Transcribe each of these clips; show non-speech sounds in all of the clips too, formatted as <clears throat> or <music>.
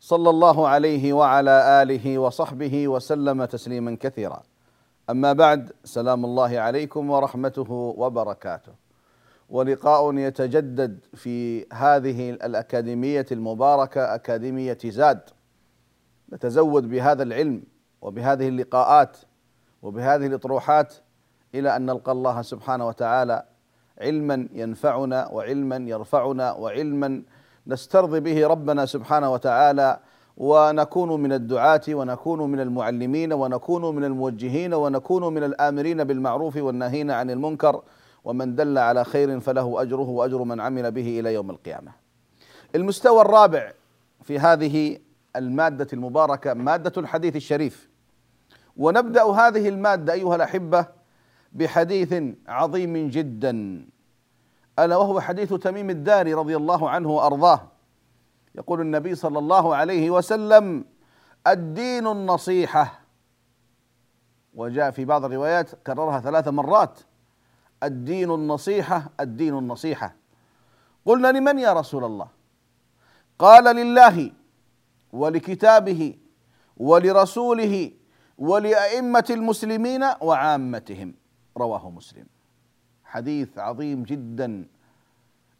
صلى الله عليه وعلى آله وصحبه وسلم تسليما كثيرا. أما بعد سلام الله عليكم ورحمته وبركاته. ولقاء يتجدد في هذه الأكاديمية المباركة أكاديمية زاد. نتزود بهذا العلم وبهذه اللقاءات وبهذه الأطروحات إلى أن نلقى الله سبحانه وتعالى علما ينفعنا وعلما يرفعنا وعلما نسترضي به ربنا سبحانه وتعالى ونكون من الدعاة ونكون من المعلمين ونكون من الموجهين ونكون من الآمرين بالمعروف والناهين عن المنكر ومن دل على خير فله أجره وأجر من عمل به إلى يوم القيامة. المستوى الرابع في هذه المادة المباركة مادة الحديث الشريف. ونبدأ هذه المادة أيها الأحبة بحديث عظيم جدا ألا وهو حديث تميم الداري رضي الله عنه وأرضاه. يقول النبي صلى الله عليه وسلم الدين النصيحة. وجاء في بعض الروايات كررها ثلاث مرات. الدين النصيحة الدين النصيحة. قلنا لمن يا رسول الله؟ قال لله ولكتابه ولرسوله ولأئمة المسلمين وعامتهم. رواه مسلم. حديث عظيم جدا.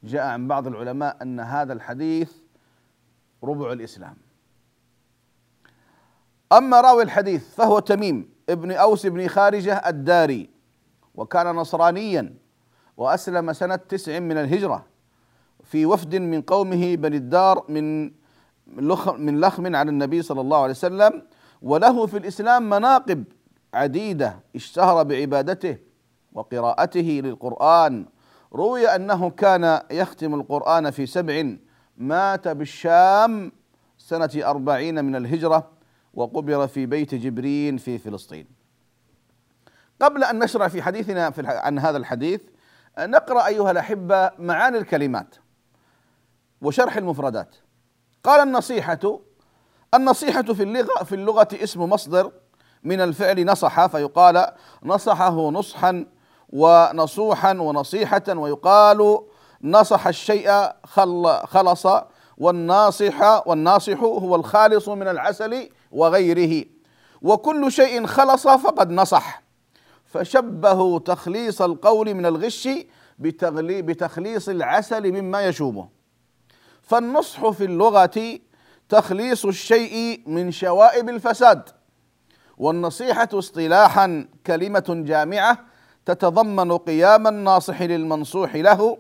جاء عن بعض العلماء أن هذا الحديث ربع الإسلام. أما راوي الحديث فهو تميم. ابن أوس بن خارجة الداري وكان نصرانيا وأسلم سنة تسع من الهجرة في وفد من قومه بني الدار من من لخم على النبي صلى الله عليه وسلم وله في الإسلام مناقب عديدة اشتهر بعبادته. وقراءته للقرآن. روي أنه كان يختم القرآن في سبع مات بالشام سنة أربعين من الهجرة وقبر في بيت جبرين في فلسطين. قبل أن نشرع في حديثنا في عن هذا الحديث نقرأ أيها الأحبة معاني الكلمات وشرح المفردات. قال النصيحة النصيحة في اللغة في اللغة اسم مصدر من الفعل نصح فيقال نصحه نصحا ونصوحا ونصيحة ويقال نصح الشيء خل خلص والناصح والناصح هو الخالص من العسل وغيره. وكل شيء خلص فقد نصح. فشبهوا تخليص القول من الغش بتخليص العسل مما يشوبه فالنصح في اللغة تخليص الشيء من شوائب الفساد. والنصيحة اصطلاحا كلمة جامعة تتضمن قيام الناصح للمنصوح له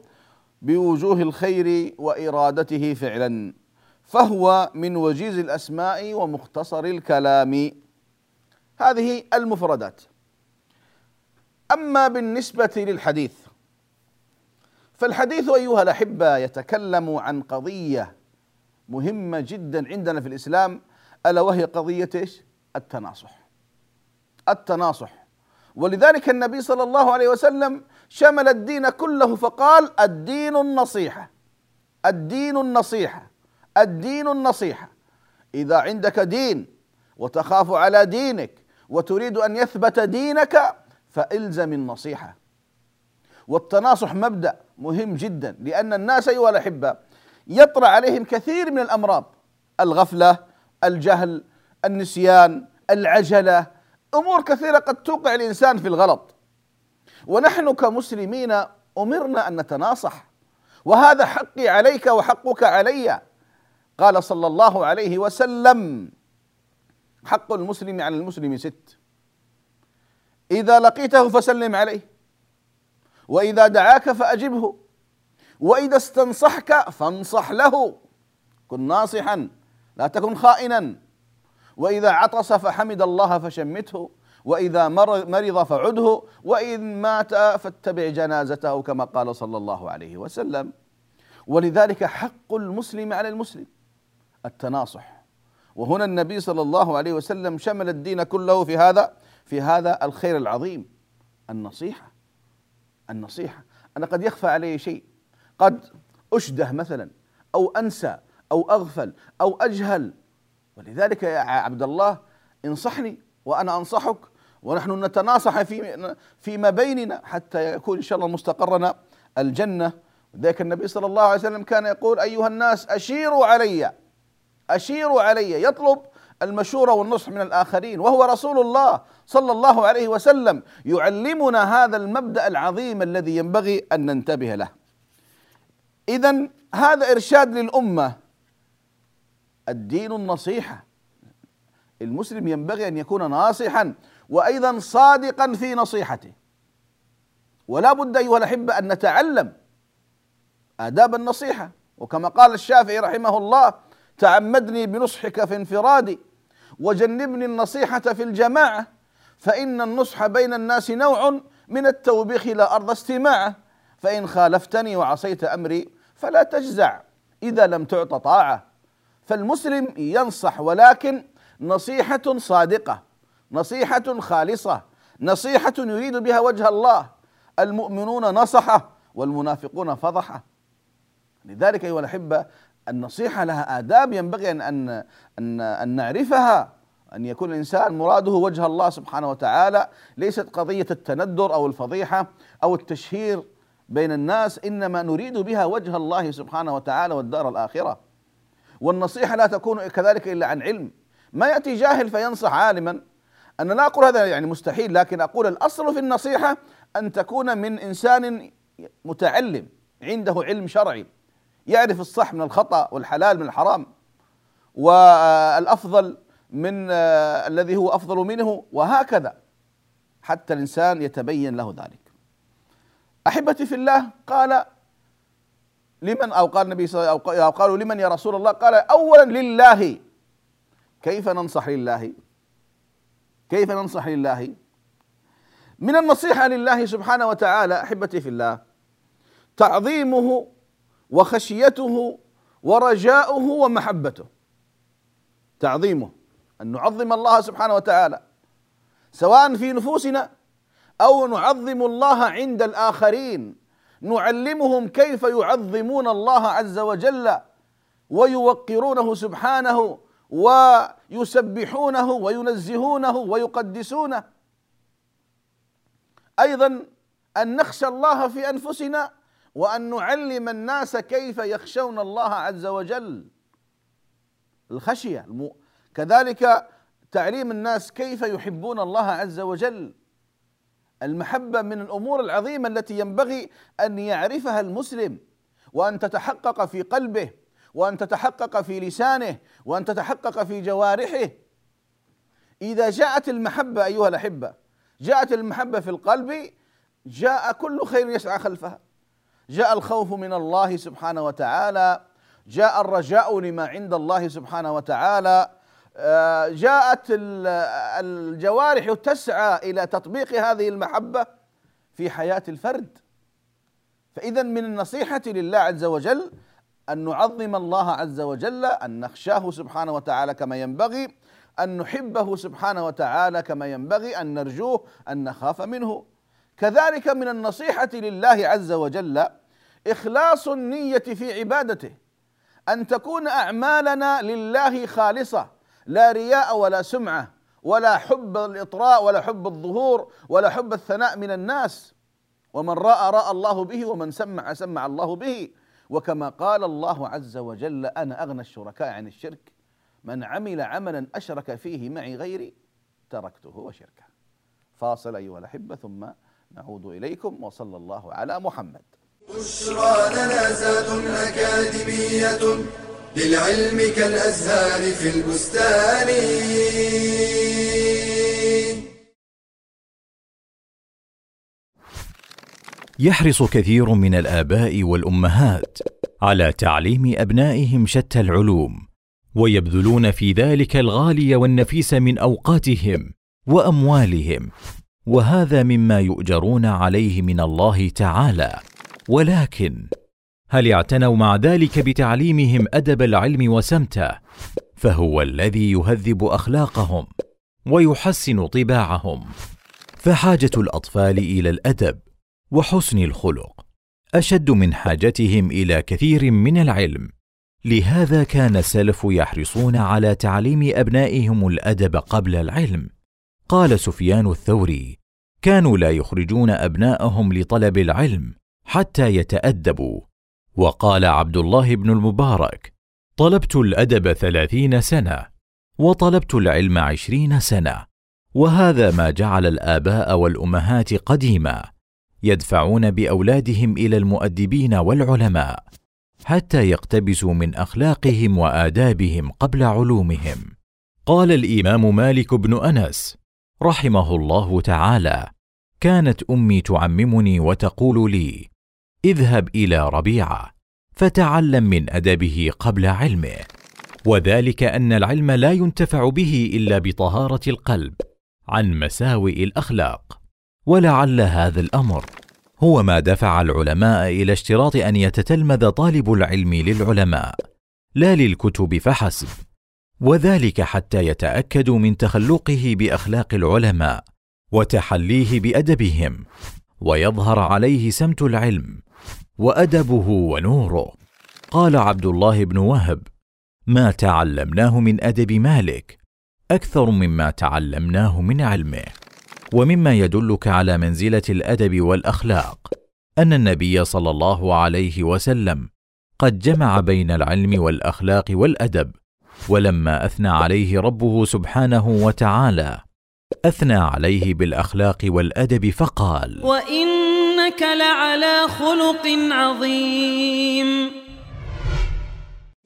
بوجوه الخير وإرادته فعلا. فهو من وجيز الأسماء ومختصر الكلام. هذه المفردات. أما بالنسبة للحديث فالحديث أيها الأحبة يتكلم عن قضية مهمة جدا عندنا في الإسلام ألا وهي إيش؟ التناصح. التناصح. ولذلك النبي صلى الله عليه وسلم شمل الدين كله فقال الدين النصيحة. الدين النصيحة. الدين النصيحة. إذا عندك دين وتخاف على دينك وتريد أن يثبت دينك فإلزم النصيحة. والتناصح مبدأ مهم جدا لأن الناس أيها الأحبة يطرأ عليهم كثير من الأمراض. الغفلة الجهل النسيان العجلة أمور كثيرة قد توقع الإنسان في الغلط. ونحن كمسلمين أمرنا أن نتناصح. وهذا حقي عليك وحقك علي. قال صلى الله عليه وسلم حق المسلم على المسلم ست. إذا لقيته فسلم عليه. وإذا دعاك فأجبه. وإذا استنصحك فانصح له. كن ناصحا لا تكن خائنا. وإذا عطس فحمد الله فشمته وإذا مرض فعده وإن مات فاتبع جنازته كما قال صلى الله عليه وسلم. ولذلك حق المسلم على المسلم التناصح. وهنا النبي صلى الله عليه وسلم شمل الدين كله في هذا في هذا الخير العظيم النصيحة. النصيحة. أنا قد يخفى علي شيء. قد أشده مثلا أو أنسى أو أغفل أو أجهل ولذلك يا عبد الله انصحني وأنا أنصحك ونحن نتناصح في فيما بيننا حتى يكون إن شاء الله مستقرنا الجنة. ذلك النبي صلى الله عليه وسلم كان يقول أيها الناس أشيروا علي أشيروا علي يطلب المشورة والنصح من الآخرين وهو رسول الله صلى الله عليه وسلم يعلمنا هذا المبدأ العظيم الذي ينبغي أن ننتبه له. إذا هذا إرشاد للأمة الدين النصيحة. المسلم ينبغي أن يكون ناصحا وأيضا صادقا في نصيحته. ولا بد أيها الأحبة أن نتعلم آداب النصيحة. وكما قال الشافعي رحمه الله تعمدني بنصحك في انفرادي وجنبني النصيحة في الجماعة فإن النصح بين الناس نوع من التوبيخ لا أرض استماعه. فإن خالفتني وعصيت أمري فلا تجزع إذا لم تعط طاعة. فالمسلم ينصح ولكن نصيحة صادقة نصيحة خالصة نصيحة يريد بها وجه الله. المؤمنون نصحه والمنافقون فضحه. لذلك أيها الأحبة النصيحة لها آداب ينبغي أن أن أن, أن نعرفها أن يكون الإنسان مراده وجه الله سبحانه وتعالى. ليست قضية التندر أو الفضيحة أو التشهير بين الناس إنما نريد بها وجه الله سبحانه وتعالى والدار الآخرة. والنصيحة لا تكون كذلك إلا عن علم. ما يأتي جاهل فينصح عالما. أنا لا أقول هذا يعني مستحيل لكن أقول الأصل في النصيحة أن تكون من إنسان متعلم عنده علم شرعي يعرف الصح من الخطأ والحلال من الحرام والأفضل من آه، الذي هو أفضل منه وهكذا. حتى الإنسان يتبين له ذلك. أحبتي في الله قال لمن أو قال النبي صلى الله عليه وسلم أو قالوا لمن يا رسول الله؟ قال أولا لله. كيف ننصح لله؟ كيف ننصح لله؟ من النصيحة لله سبحانه وتعالى أحبتي في الله تعظيمه وخشيته ورجاؤه ومحبته. تعظيمه أن نعظم الله سبحانه وتعالى سواء في نفوسنا أو نعظم الله عند الآخرين. نعلمهم كيف يعظمون الله عز وجل ويوقرونه سبحانه ويسبحونه وينزهونه ويقدسونه. أيضا أن نخشى الله في أنفسنا وأن نعلم الناس كيف يخشون الله عز وجل. الخشية كذلك تعليم الناس كيف يحبون الله عز وجل. المحبة من الأمور العظيمة التي ينبغي أن يعرفها المسلم وأن تتحقق في قلبه وأن تتحقق في لسانه وأن تتحقق في جوارحه. إذا جاءت المحبة أيها الأحبة جاءت المحبة في القلب جاء كل خير يسعى خلفها. جاء الخوف من الله سبحانه وتعالى جاء الرجاء لما عند الله سبحانه وتعالى. جاءت الجوارح تسعى إلى تطبيق هذه المحبة في حياة الفرد. فاذا من النصيحة لله عز وجل أن نعظم الله عز وجل أن نخشاه سبحانه وتعالى كما ينبغي أن نحبه سبحانه وتعالى كما ينبغي أن نرجوه أن نخاف منه. كذلك من النصيحة لله عز وجل إخلاص النية في عبادته أن تكون أعمالنا لله خالصة. لا رياء ولا سمعة ولا حب الإطراء ولا حب الظهور ولا حب الثناء من الناس. ومن رأى رأى الله به ومن سمع سمع الله به. وكما قال الله عز وجل أنا أغنى الشركاء عن الشرك من عمل عملا أشرك فيه معي غيري تركته وشركه. فاصل أيها الأحبة ثم نعود إليكم وصلى الله على محمد. بشرى لنا زاد أكاديمية. للعلم كالأزهار في البستان. يحرص كثير من الآباء والأمهات على تعليم أبنائهم شتى العلوم ويبذلون في ذلك الغالي والنفيس من أوقاتهم وأموالهم وهذا مما يؤجرون عليه من الله تعالى. ولكن هل اعتنوا مع ذلك بتعليمهم أدب العلم وسمته؟ فهو الذي يهذب أخلاقهم ويحسن طباعهم. فحاجة الأطفال إلى الأدب وحسن الخلق أشد من حاجتهم إلى كثير من العلم. لهذا كان السلف يحرصون على تعليم أبنائهم الأدب قبل العلم. قال سفيان الثوري كانوا لا يخرجون أبناءهم لطلب العلم حتى يتأدبوا وقال عبد الله بن المبارك طلبت الأدب ثلاثين سنة وطلبت العلم عشرين سنة وهذا ما جعل الآباء والأمهات قديما يدفعون بأولادهم إلى المؤدبين والعلماء حتى يقتبسوا من أخلاقهم وآدابهم قبل علومهم. قال الإمام مالك بن أنس رحمه الله تعالى كانت أمي تعممني وتقول لي اذهب إلى ربيعة فتعلم من أدبه قبل علمه. وذلك أن العلم لا ينتفع به إلا بطهارة القلب عن مساوئ الأخلاق. ولعل هذا الأمر هو ما دفع العلماء إلى اشتراط أن يتتلمذ طالب العلم للعلماء لا للكتب فحسب. وذلك حتى يتاكدوا من تخلقه بأخلاق العلماء وتحليه بأدبهم. ويظهر عليه سمت العلم وأدبه ونوره. قال عبد الله بن وهب ما تعلمناه من أدب مالك أكثر مما تعلمناه من علمه. ومما يدلك على منزلة الأدب والأخلاق أن النبي صلى الله عليه وسلم قد جمع بين العلم والأخلاق والأدب ولما أثنى عليه ربه سبحانه وتعالى أثنى عليه بالأخلاق والأدب فقال وانك لعلى خلق عظيم.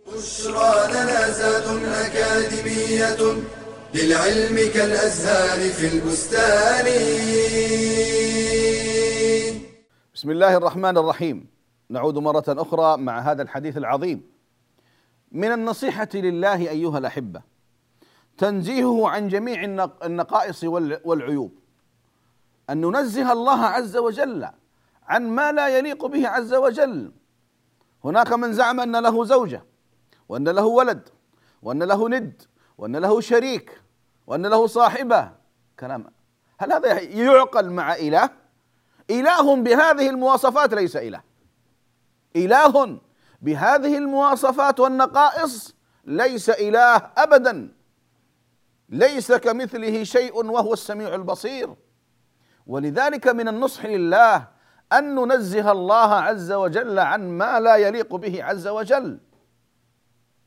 بشرى لنا زاد أكاديمية للعلم كالأزهار في البستان. بسم الله الرحمن الرحيم. نعود مرة أخرى مع هذا الحديث العظيم. من النصيحة لله أيها الأحبة تنزيهه عن جميع النقائص والعيوب. أن ننزه الله عز وجل عن ما لا يليق به عز وجل. هناك من زعم أن له زوجة وأن له ولد وأن له ند وأن له شريك وأن له صاحبة. كلام. هل هذا يعقل مع إله؟ إله بهذه المواصفات ليس إله. إله بهذه المواصفات والنقائص ليس إله ابدا. ليس كمثله شيء وهو السميع البصير. ولذلك من النصح لله أن ننزه الله عز وجل عن ما لا يليق به عز وجل.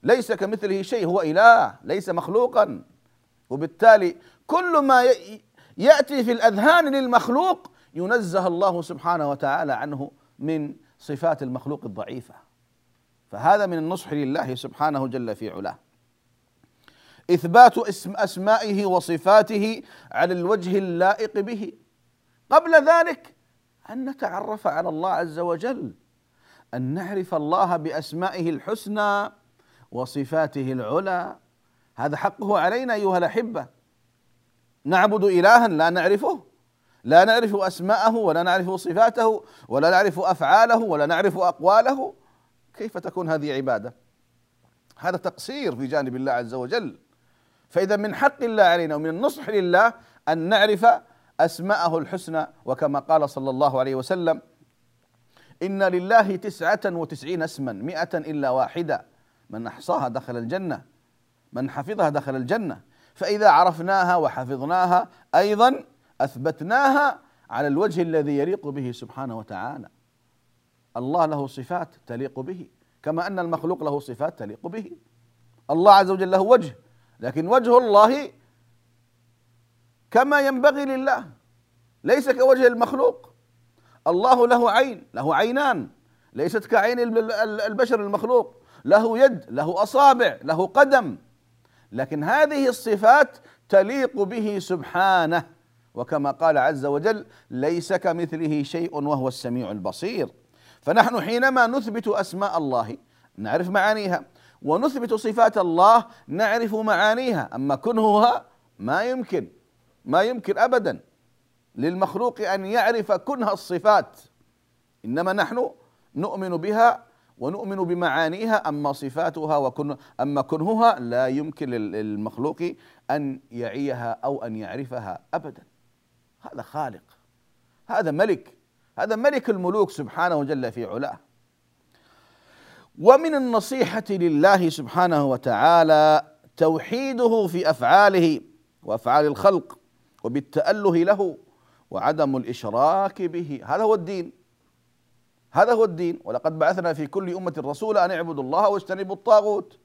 ليس كمثله شيء هو إله ليس مخلوقا. وبالتالي كل ما يأتي في الأذهان للمخلوق ينزه الله سبحانه وتعالى عنه من صفات المخلوق الضعيفة. فهذا من النصح لله سبحانه جل في علاه. إثبات اسم أسمائه وصفاته على الوجه اللائق به. قبل ذلك أن نتعرف على الله عز وجل أن نعرف الله بأسمائه الحسنى وصفاته العلى. هذا حقه علينا أيها الأحبة. نعبد الها لا نعرفه. لا نعرف أسماءه ولا نعرف صفاته ولا نعرف أفعاله ولا نعرف أقواله. كيف تكون هذه عبادة؟ هذا تقصير في جانب الله عز وجل. فإذا من حق الله علينا ومن النصح لله أن نعرف أسماءه الحسنى وكما قال صلى الله عليه وسلم إن لله تسعة وتسعين اسما مئة إلا واحدة من أحصاها دخل الجنة من حفظها دخل الجنة فإذا عرفناها وحفظناها أيضا أثبتناها على الوجه الذي يليق به سبحانه وتعالى. الله له صفات تليق به كما أن المخلوق له صفات تليق به. الله عز وجل له وجه لكن وجه الله كما ينبغي لله. ليس كوجه المخلوق. الله له عين له عينان. ليست كعين البشر المخلوق. له يد له أصابع له قدم. لكن هذه الصفات تليق به سبحانه. وكما قال عز وجل ليس كمثله شيء وهو السميع البصير. فنحن حينما نثبت أسماء الله نعرف معانيها. ونثبت صفات الله نعرف معانيها. أما كنهها ما يمكن. ما يمكن ابدا للمخلوق أن يعرف كنه الصفات. إنما نحن نؤمن بها ونؤمن بمعانيها أما صفاتها وكن أما كنهها لا يمكن للمخلوق أن يعيها أو أن يعرفها ابدا. هذا خالق هذا ملك هذا ملك الملوك سبحانه جل في علاه. ومن النصيحة لله سبحانه وتعالى توحيده في أفعاله وأفعال الخلق. وبالتأله له وعدم الإشراك به. هذا هو الدين. هذا هو الدين. ولقد بعثنا في كل أمة رسولا أن اعبدوا الله واجتنبوا الطاغوت.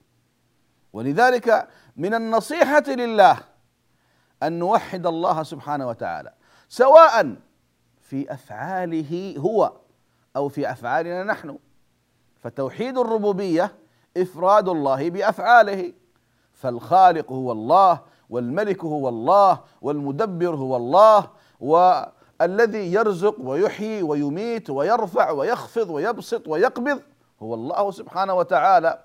ولذلك من النصيحة لله أن نوحد الله سبحانه وتعالى سواء في أفعاله هو أو في أفعالنا نحن. فتوحيد الربوبية إفراد الله بأفعاله. فالخالق هو الله والملك هو الله والمدبر هو الله والذي يرزق ويحيي ويميت ويرفع ويخفض ويبسط ويقبض هو الله سبحانه وتعالى.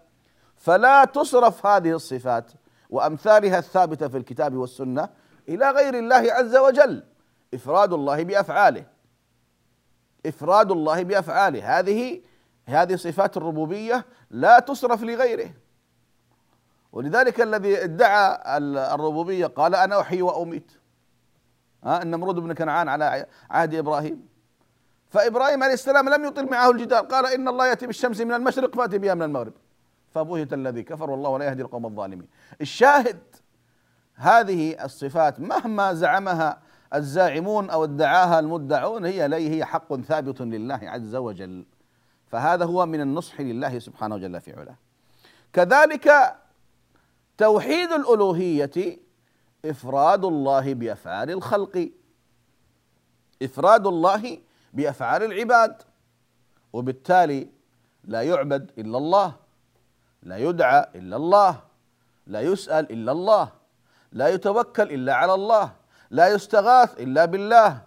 فلا تصرف هذه الصفات وأمثالها الثابتة في الكتاب والسنة إلى غير الله عز وجل. إفراد الله بأفعاله. إفراد الله بأفعاله. هذه هذه صفات الربوبية لا تصرف لغيره. ولذلك الذي ادعى الربوبية قال أنا أحيي وأميت. ها النمرود بن كنعان على عهد إبراهيم. فإبراهيم عليه السلام لم يطل معه الجدال. قال إن الله يأتي بالشمس من المشرق فأتي بها من المغرب. فبهت الذي كفر والله لا يهدي القوم الظالمين. الشاهد هذه الصفات مهما زعمها الزاعمون أو ادعاها المدعون هي هي حق ثابت لله عز وجل. فهذا هو من النصح لله سبحانه وجل في علاه. كذلك توحيد الألوهية إفراد الله بأفعال الخلق. إفراد الله بأفعال العباد. وبالتالي لا يعبد إلا الله لا يدعى إلا الله لا يسأل إلا الله لا يتوكل إلا على الله لا يستغاث إلا بالله.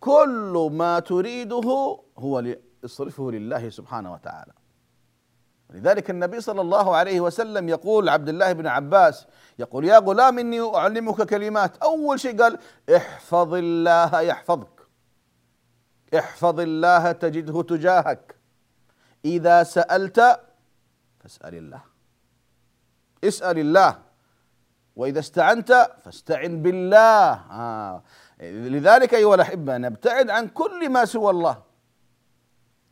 كل ما تريده هو اصرفه لله سبحانه وتعالى. لذلك النبي صلى الله عليه وسلم يقول عبد الله بن عباس يقول يا غلام إني أعلمك كلمات. أول شيء قال احفظ الله يحفظك احفظ الله تجده تجاهك إذا سألت فاسأل الله اسأل الله وإذا استعنت فاستعن بالله. آه. لذلك أيها الأحبة نبتعد عن كل ما سوى الله.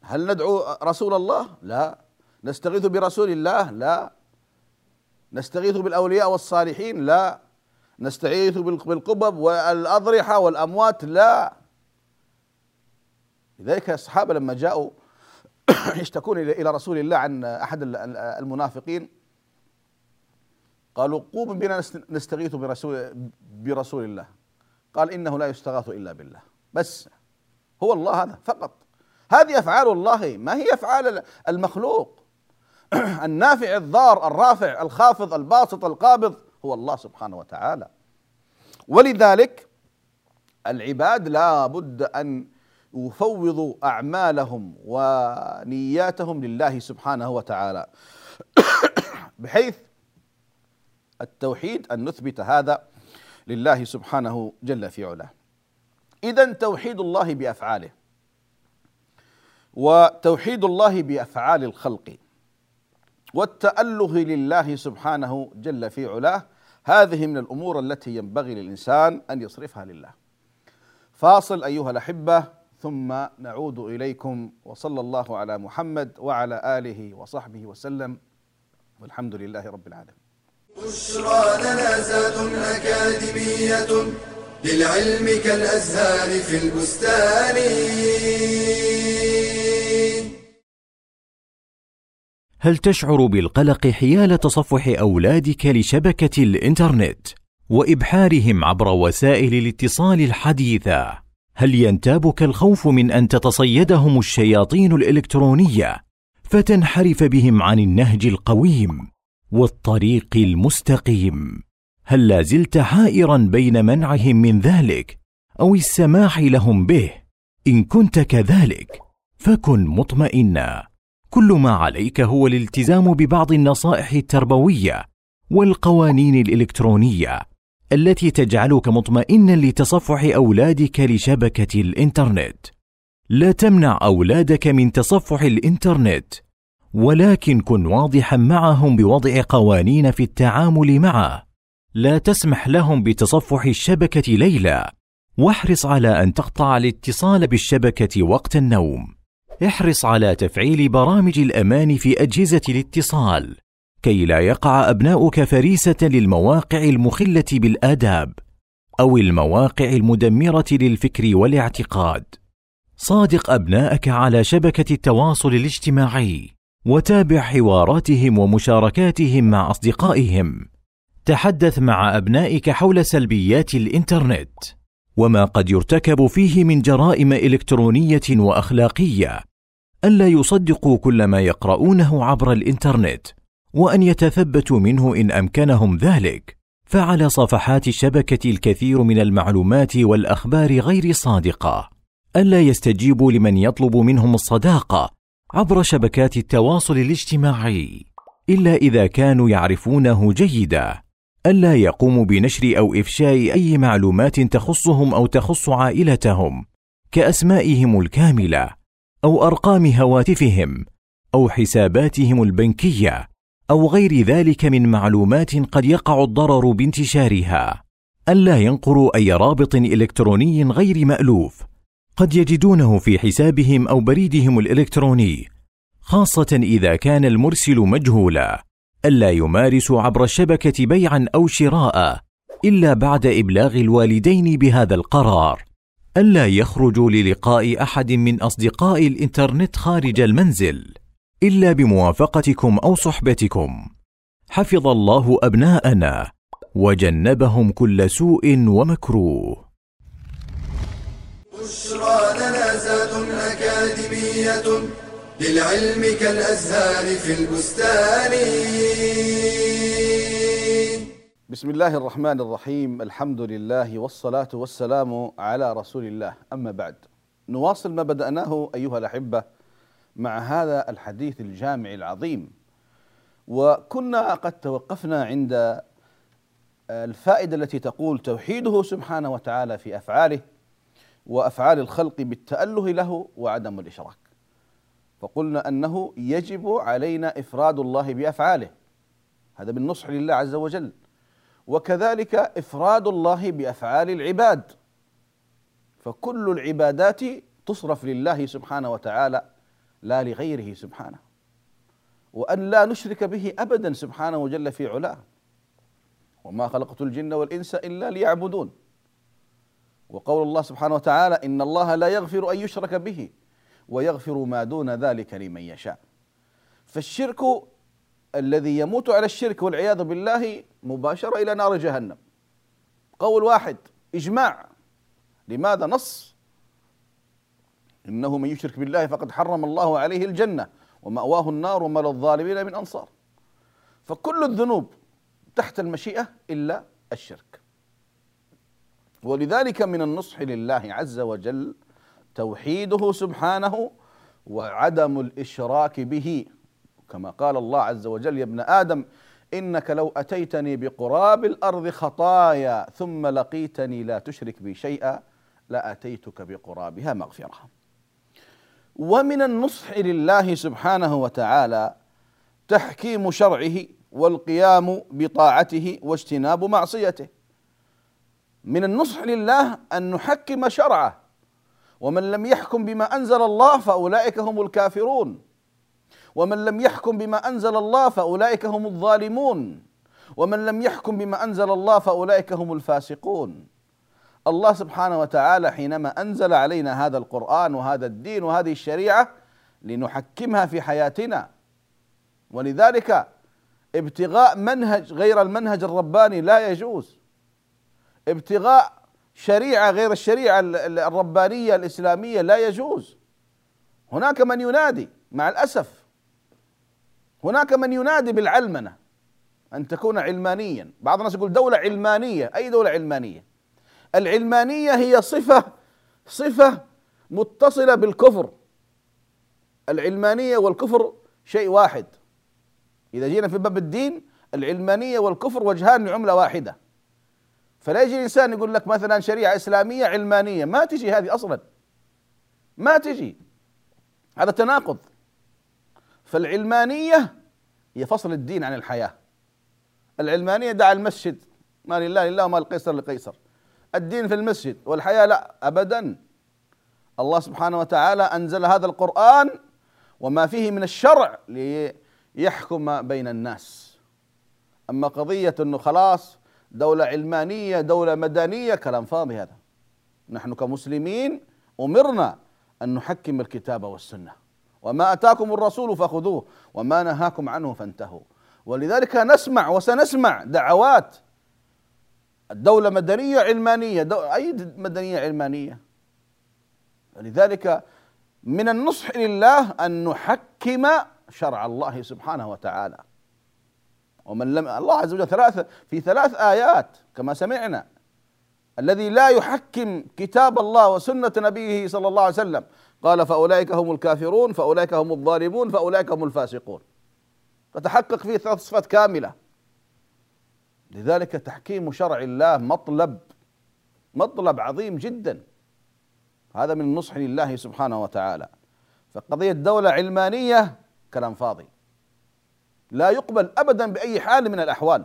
هل ندعو رسول الله؟ لا. نستغيث برسول الله؟ لا. نستغيث بالأولياء والصالحين؟ لا. نستغيث بالقبب والأضرحة والأموات؟ لا. لذلك الصحابة لما جاءوا <coughs> يشتكون إلى رسول الله عن أحد المنافقين قالوا قوموا بنا نستغيث برسول برسول الله. قال إنه لا يستغاث إلا بالله. بس هو الله هذا فقط. هذه أفعال الله. ما هي أفعال المخلوق؟ <clears throat> النافع الضار الرافع الخافض الباسط القابض هو الله سبحانه وتعالى. ولذلك العباد لا بد أن يفوضوا أعمالهم ونياتهم لله سبحانه وتعالى. <clears throat> بحيث التوحيد أن نثبت هذا لله سبحانه جل في علاه. اذا توحيد الله بأفعاله وتوحيد الله بأفعال الخلق والتأله لله سبحانه جل في علاه هذه من الأمور التي ينبغي للإنسان أن يصرفها لله. فاصل أيها الأحبة ثم نعود إليكم وصلى الله على محمد وعلى آله وصحبه وسلم والحمد لله رب العالمين. بشرى زاد أكاديمية للعلم كالأزهار في البستان هل تشعر بالقلق حيال تصفح أولادك لشبكة الإنترنت وإبحارهم عبر وسائل الاتصال الحديثة؟ هل ينتابك الخوف من أن تتصيدهم الشياطين الإلكترونية فتنحرف بهم عن النهج القويم والطريق المستقيم؟ هل لا زلت حائرا بين منعهم من ذلك أو السماح لهم به؟ إن كنت كذلك فكن مطمئنا. كل ما عليك هو الالتزام ببعض النصائح التربوية والقوانين الإلكترونية التي تجعلك مطمئنا لتصفح أولادك لشبكة الإنترنت. لا تمنع أولادك من تصفح الإنترنت ولكن كن واضحا معهم بوضع قوانين في التعامل معه. لا تسمح لهم بتصفح الشبكة ليلا واحرص على أن تقطع الاتصال بالشبكة وقت النوم. احرص على تفعيل برامج الأمان في أجهزة الاتصال كي لا يقع أبناؤك فريسة للمواقع المخلة بالآداب أو المواقع المدمرة للفكر والاعتقاد. صادق أبناءك على شبكة التواصل الاجتماعي وتابع حواراتهم ومشاركاتهم مع أصدقائهم. تحدث مع أبنائك حول سلبيات الإنترنت. وما قد يرتكب فيه من جرائم إلكترونية وأخلاقية ألا يصدقوا كل ما يقرؤونه عبر الإنترنت وأن يتثبتوا منه إن أمكنهم ذلك. فعلى صفحات الشبكة الكثير من المعلومات والأخبار غير صادقة. ألا يستجيبوا لمن يطلب منهم الصداقة عبر شبكات التواصل الاجتماعي إلا إذا كانوا يعرفونه جيدا. ألا يقوموا بنشر أو إفشاء أي معلومات تخصهم أو تخص عائلتهم كأسمائهم الكاملة أو أرقام هواتفهم أو حساباتهم البنكية أو غير ذلك من معلومات قد يقع الضرر بانتشارها. ألا ينقروا أي رابط إلكتروني غير مألوف قد يجدونه في حسابهم أو بريدهم الإلكتروني خاصة إذا كان المرسل مجهولا. ألا يمارسوا عبر الشبكة بيعا أو شراء إلا بعد إبلاغ الوالدين بهذا القرار. ألا يخرجوا للقاء أحد من أصدقاء الإنترنت خارج المنزل إلا بموافقتكم أو صحبتكم. حفظ الله أبناءنا وجنبهم كل سوء ومكروه. بشرى أكاديمية. للعلم كالأزهار في البستان. بسم الله الرحمن الرحيم. الحمد لله والصلاة والسلام على رسول الله. أما بعد نواصل ما بدأناه أيها الأحبة مع هذا الحديث الجامع العظيم. وكنا قد توقفنا عند الفائدة التي تقول توحيده سبحانه وتعالى في أفعاله وأفعال الخلق بالتأله له وعدم الإشراك. فقلنا أنه يجب علينا إفراد الله بأفعاله. هذا بالنصح لله عز وجل. وكذلك إفراد الله بأفعال العباد. فكل العبادات تصرف لله سبحانه وتعالى لا لغيره سبحانه. وأن لا نشرك به ابدا سبحانه جل في علاه. وما خلقت الجن والإنس إلا ليعبدون. وقول الله سبحانه وتعالى إن الله لا يغفر أن يشرك به. ويغفر ما دون ذلك لمن يشاء. فالشرك الذي يموت على الشرك والعياذ بالله مباشرة إلى نار جهنم. قول واحد إجماع. لماذا نص؟ إنه من يشرك بالله فقد حرم الله عليه الجنة ومأواه النار وما للظالمين من أنصار. فكل الذنوب تحت المشيئة إلا الشرك. ولذلك من النصح لله عز وجل توحيده سبحانه وعدم الإشراك به. كما قال الله عز وجل يا ابن آدم إنك لو أتيتني بقراب الأرض خطايا ثم لقيتني لا تشرك بي شيئا لأتيتك بقرابها مغفرة. ومن النصح لله سبحانه وتعالى تحكيم شرعه والقيام بطاعته واجتناب معصيته. من النصح لله أن نحكم شرعه ومن لم يحكم بما أنزل الله فأولئك هم الكافرون. ومن لم يحكم بما أنزل الله فأولئك هم الظالمون. ومن لم يحكم بما أنزل الله فأولئك هم الفاسقون. الله سبحانه وتعالى حينما أنزل علينا هذا القرآن وهذا الدين وهذه الشريعة لنحكمها في حياتنا. ولذلك ابتغاء منهج غير المنهج الرباني لا يجوز. ابتغاء شريعة غير الشريعة الربانية الإسلامية لا يجوز. هناك من ينادي مع الأسف. هناك من ينادي بالعلمنة أن تكون علمانيا. بعض الناس يقول دولة علمانية أي دولة علمانية؟ العلمانية هي صفة صفة متصلة بالكفر. العلمانية والكفر شيء واحد. إذا جينا في باب الدين العلمانية والكفر وجهان لعملة واحدة. فلا يجي الإنسان يقول لك مثلا شريعة إسلامية علمانية ما تجي هذه أصلا. ما تجي. هذا تناقض. فالعلمانية هي فصل الدين عن الحياة. العلمانية دع المسجد. ما لله لله وما لقيصر لقيصر. الدين في المسجد والحياة لا أبدا. الله سبحانه وتعالى أنزل هذا القرآن وما فيه من الشرع ليحكم بين الناس. أما قضية أنه خلاص دولة علمانية دولة مدنية كلام فاضي هذا. نحن كمسلمين أمرنا أن نحكم الكتاب والسنة. وما أتاكم الرسول فخذوه وما نهاكم عنه فانتهوا. ولذلك نسمع وسنسمع دعوات الدولة مدنية علمانية دو... أي مدنية علمانية. لذلك من النصح لله أن نحكم شرع الله سبحانه وتعالى. ومن لم الله عز وجل ثلاثة في ثلاث آيات كما سمعنا. الذي لا يحكم كتاب الله وسنة نبيه صلى الله عليه وسلم. قال فأولئك هم الكافرون فأولئك هم الظالمون فأولئك هم الفاسقون. فتحقق فيه ثلاث صفات كاملة. لذلك تحكيم شرع الله مطلب مطلب عظيم جدا. هذا من النصح لله سبحانه وتعالى. فقضية دولة علمانية كلام فاضي. لا يقبل ابدا بأي حال من الأحوال.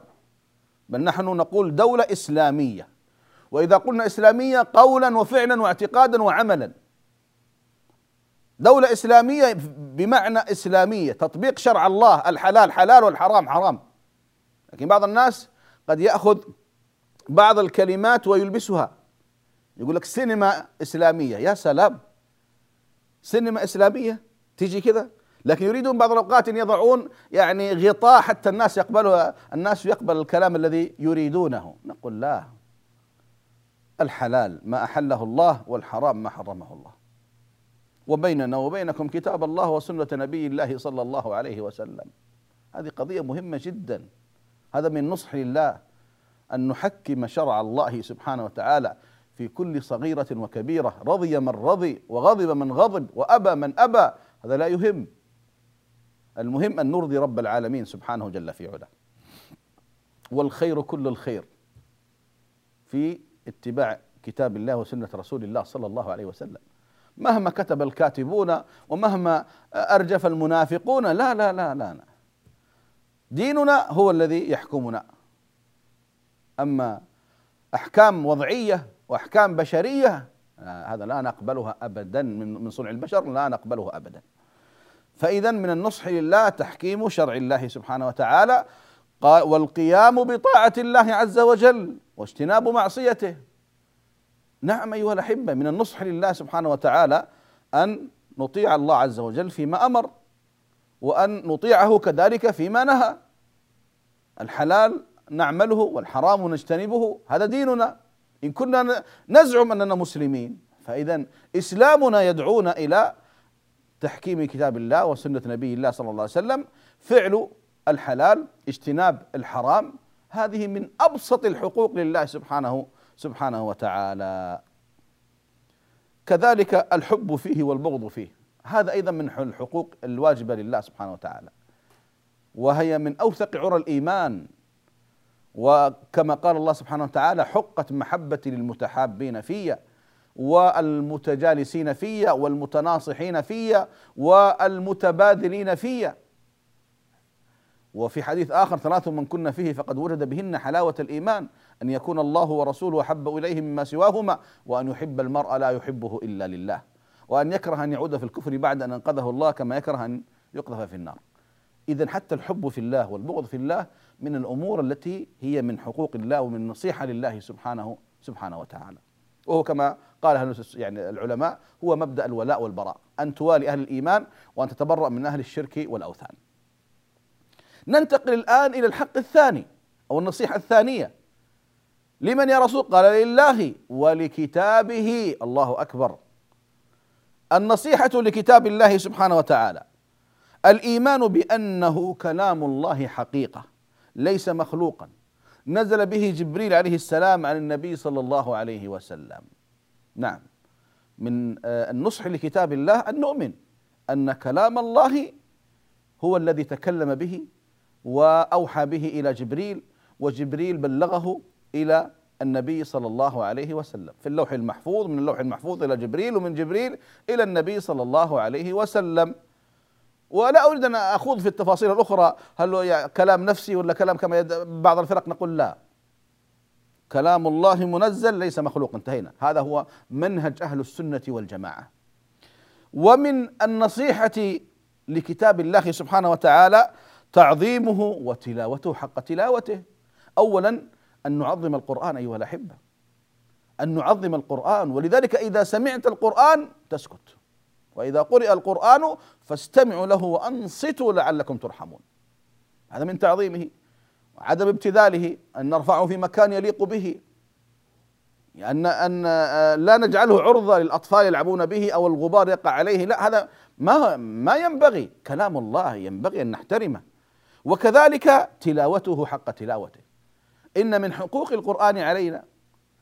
بل نحن نقول دولة إسلامية. وإذا قلنا إسلامية قولا وفعلا واعتقادا وعملا. دولة إسلامية بمعنى إسلامية تطبيق شرع الله الحلال حلال والحرام حرام. لكن بعض الناس قد يأخذ بعض الكلمات ويلبسها. يقول لك سينما إسلامية. يا سلام. سينما إسلامية؟ تيجي كذا؟ لكن يريدون بعض الأوقات أن يضعون يعني غطاء حتى الناس يقبلها الناس يقبل الكلام الذي يريدونه. نقول لا. الحلال ما أحله الله والحرام ما حرمه الله. وبيننا وبينكم كتاب الله وسنة نبي الله صلى الله عليه وسلم. هذه قضية مهمة جدا. هذا من نصح لله أن نحكم شرع الله سبحانه وتعالى في كل صغيرة وكبيرة. رضي من رضي وغضب من غضب وأبى من أبى. هذا لا يهم. المهم أن نرضي رب العالمين سبحانه جل في علاه. والخير كل الخير. في اتباع كتاب الله وسنة رسول الله صلى الله عليه وسلم. مهما كتب الكاتبون ومهما أرجف المنافقون لا لا لا لا, لا. ديننا هو الذي يحكمنا. أما أحكام وضعية وأحكام بشرية هذا لا نقبلها أبدا من صنع البشر لا نقبله أبدا. فإذا من النصح لله تحكيم شرع الله سبحانه وتعالى والقيام بطاعة الله عز وجل واجتناب معصيته. نعم أيها الأحبة من النصح لله سبحانه وتعالى أن نطيع الله عز وجل فيما أمر وأن نطيعه كذلك فيما نهى. الحلال نعمله والحرام نجتنبه هذا ديننا. إن كنا نزعم أننا مسلمين فإذا إسلامنا يدعونا إلى تحكيم كتاب الله وسنة نبي الله صلى الله عليه وسلم فعل الحلال اجتناب الحرام هذه من أبسط الحقوق لله سبحانه سبحانه وتعالى. كذلك الحب فيه والبغض فيه هذا أيضا من الحقوق الواجبة لله سبحانه وتعالى. وهي من أوثق عرى الإيمان. وكما قال الله سبحانه وتعالى حقت محبتي للمتحابين فيا والمتجالسين فيا والمتناصحين فيا والمتبادلين فيا. وفي حديث آخر ثلاث من كنا فيه فقد وجد بهن حلاوة الإيمان أن يكون الله ورسوله أحب إليه مما سواهما وأن يحب المرء لا يحبه إلا لله. وأن يكره أن يعود في الكفر بعد أن أنقذه الله كما يكره أن يقذف في النار. إذا حتى الحب في الله والبغض في الله من الأمور التي هي من حقوق الله ومن نصيحة لله سبحانه سبحانه وتعالى. وهو كما قال يعني العلماء هو مبدأ الولاء والبراء. أن توالي أهل الإيمان وأن تتبرأ من أهل الشرك والأوثان. ننتقل الآن إلى الحق الثاني أو النصيحة الثانية. لمن يا رسول؟ قال لله ولكتابه. الله أكبر. النصيحة لكتاب الله سبحانه وتعالى. الإيمان بأنه كلام الله حقيقة ليس مخلوقا. نزل به جبريل عليه السلام عن النبي صلى الله عليه وسلم. نعم. من آه، النصح لكتاب الله أن نؤمن أن كلام الله هو الذي تكلم به وأوحى به إلى جبريل وجبريل بلغه إلى النبي صلى الله عليه وسلم. في اللوح المحفوظ من اللوح المحفوظ إلى جبريل ومن جبريل إلى النبي صلى الله عليه وسلم. ولا أريد أن أخوض في التفاصيل الأخرى. هل هو كلام نفسي ولا كلام كما بعض الفرق نقول لا. كلام الله منزل ليس مخلوق. انتهينا. هذا هو منهج أهل السنة والجماعة. ومن النصيحة لكتاب الله سبحانه وتعالى تعظيمه وتلاوته حق تلاوته. اولا أن نعظم القرآن أيها الأحبة. أن نعظم القرآن. ولذلك إذا سمعت القرآن تسكت. وإذا قرئ القرآن فاستمعوا له وأنصتوا لعلكم ترحمون. هذا من تعظيمه وعدم ابتذاله أن نرفعه في مكان يليق به أن أن لا نجعله عرضة للأطفال يلعبون به أو الغبار يقع عليه لا هذا ما ما ينبغي. كلام الله ينبغي أن نحترمه. وكذلك تلاوته حق تلاوته. إن من حقوق القرآن علينا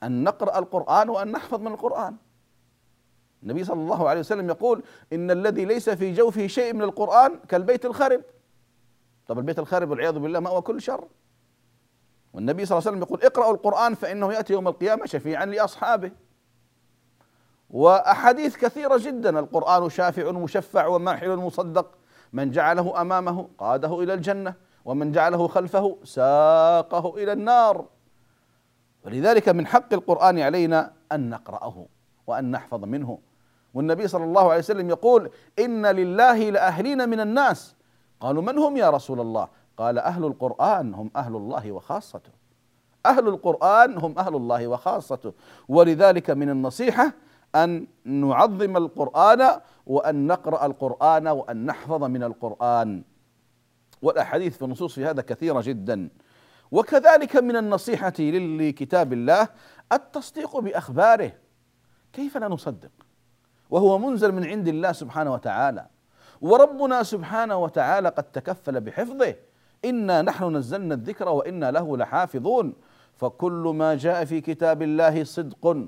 أن نقرأ القرآن وأن نحفظ من القرآن. النبي صلى الله عليه وسلم يقول إن الذي ليس في جوفه شيء من القرآن كالبيت الخرب طب البيت الخرب والعياذ بالله ما هو كل شر. والنبي صلى الله عليه وسلم يقول اقرأوا القرآن فإنه يأتي يوم القيامة شفيعا لأصحابه. وأحاديث كثيرة جدا القرآن شافع مشفع وماحل مصدق. من جعله أمامه قاده إلى الجنة ومن جعله خلفه ساقه إلى النار. ولذلك من حق القرآن علينا أن نقرأه وأن نحفظ منه. والنبي صلى الله عليه وسلم يقول إن لله لأهلين من الناس. قالوا من هم يا رسول الله؟ قال أهل القرآن هم أهل الله وخاصته. أهل القرآن هم أهل الله وخاصته. ولذلك من النصيحة أن نعظم القرآن وأن نقرأ القرآن وأن نحفظ من القرآن. والأحاديث في النصوص في هذا كثيرة جدا. وكذلك من النصيحة لكتاب الله التصديق بأخباره. كيف لا نصدق؟ وهو منزل من عند الله سبحانه وتعالى. وربنا سبحانه وتعالى قد تكفل بحفظه. إنا نحن نزلنا الذكر وإنا له لحافظون. فكل ما جاء في كتاب الله صدق.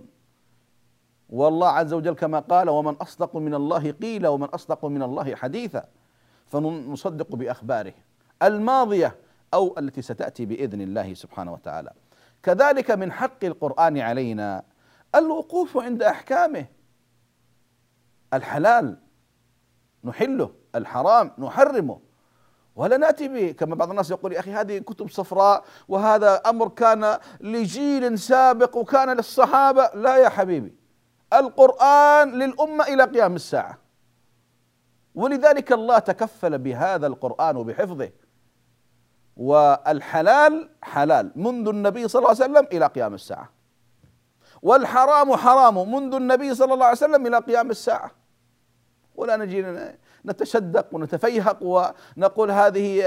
والله عز وجل كما قال ومن أصدق من الله قيل ومن أصدق من الله حديثا. فنصدق بأخباره الماضية أو التي ستأتي بإذن الله سبحانه وتعالى. كذلك من حق القرآن علينا. الوقوف عند أحكامه. الحلال نحله الحرام نحرمه. ولا نأتي به كما بعض الناس يقول يا أخي هذه كتب صفراء وهذا أمر كان لجيل سابق وكان للصحابة. لا يا حبيبي. القرآن للأمة إلى قيام الساعة. ولذلك الله تكفل بهذا القرآن وبحفظه. والحلال حلال منذ النبي صلى الله عليه وسلم إلى قيام الساعة. والحرام حرام منذ النبي صلى الله عليه وسلم إلى قيام الساعة. ولا نجي نتشدق ونتفيهق ونقول هذه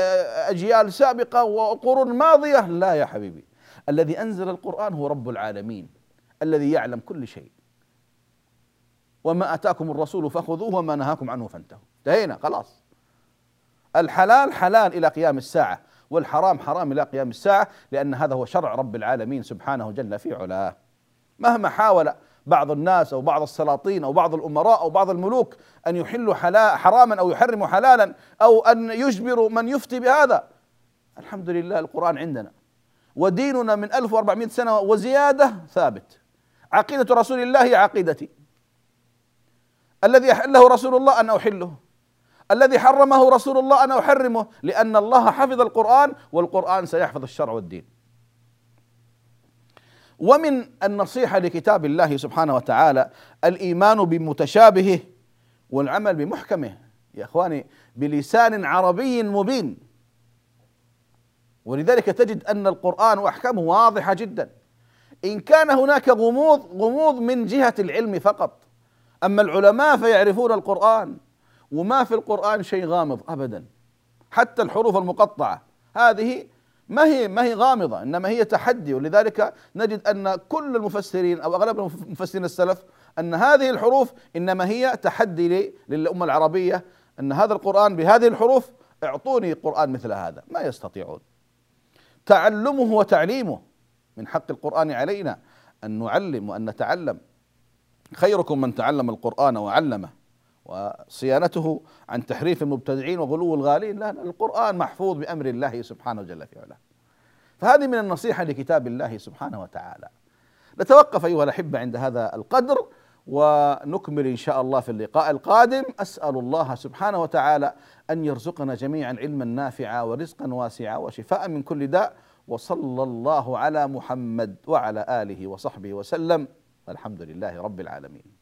أجيال سابقة وقرون ماضية. لا يا حبيبي. الذي أنزل القرآن هو رب العالمين الذي يعلم كل شيء. وما آتاكم الرسول فخذوه وما نهاكم عنه فانتهوا. انتهينا خلاص. الحلال حلال إلى قيام الساعة والحرام حرام إلى قيام الساعة لأن هذا هو شرع رب العالمين سبحانه جل في علاه. مهما حاول بعض الناس أو بعض السلاطين أو بعض الأمراء أو بعض الملوك أن يحلوا حراما أو يحرموا حلالا أو أن يجبروا من يفتي بهذا. الحمد لله القرآن عندنا. وديننا من 1400 سنة وزيادة ثابت. عقيدة رسول الله هي عقيدتي. الذي أحله رسول الله أن أحله. الذي حرمه رسول الله أنا أحرمه. لأن الله حفظ القرآن والقرآن سيحفظ الشرع والدين. ومن النصيحة لكتاب الله سبحانه وتعالى الإيمان بمتشابهه والعمل بمحكمه. يا إخواني بلسان عربي مبين. ولذلك تجد أن القرآن واحكامه واضحة جدا. إن كان هناك غموض غموض من جهة العلم فقط. أما العلماء فيعرفون القرآن وما في القرآن شيء غامض ابدا. حتى الحروف المقطعة. هذه ما هي ما هي غامضة إنما هي تحدي. ولذلك نجد أن كل المفسرين أو أغلب المفسرين السلف أن هذه الحروف إنما هي تحدي للأمة العربية أن هذا القرآن بهذه الحروف أعطوني قرآن مثل هذا. ما يستطيعون. تعلمه وتعليمه. من حق القرآن علينا أن نعلم وأن نتعلم. خيركم من تعلم القرآن وعلمه. وصيانته عن تحريف المبتدعين وغلو الغالين لا القرآن محفوظ بأمر الله سبحانه جل في علاه. فهذه من النصيحة لكتاب الله سبحانه وتعالى. نتوقف أيها الأحبة عند هذا القدر ونكمل إن شاء الله في اللقاء القادم. أسأل الله سبحانه وتعالى أن يرزقنا جميعا علما نافعا ورزقا واسعا وشفاء من كل داء. وصلى الله على محمد وعلى آله وصحبه وسلم. الحمد لله رب العالمين.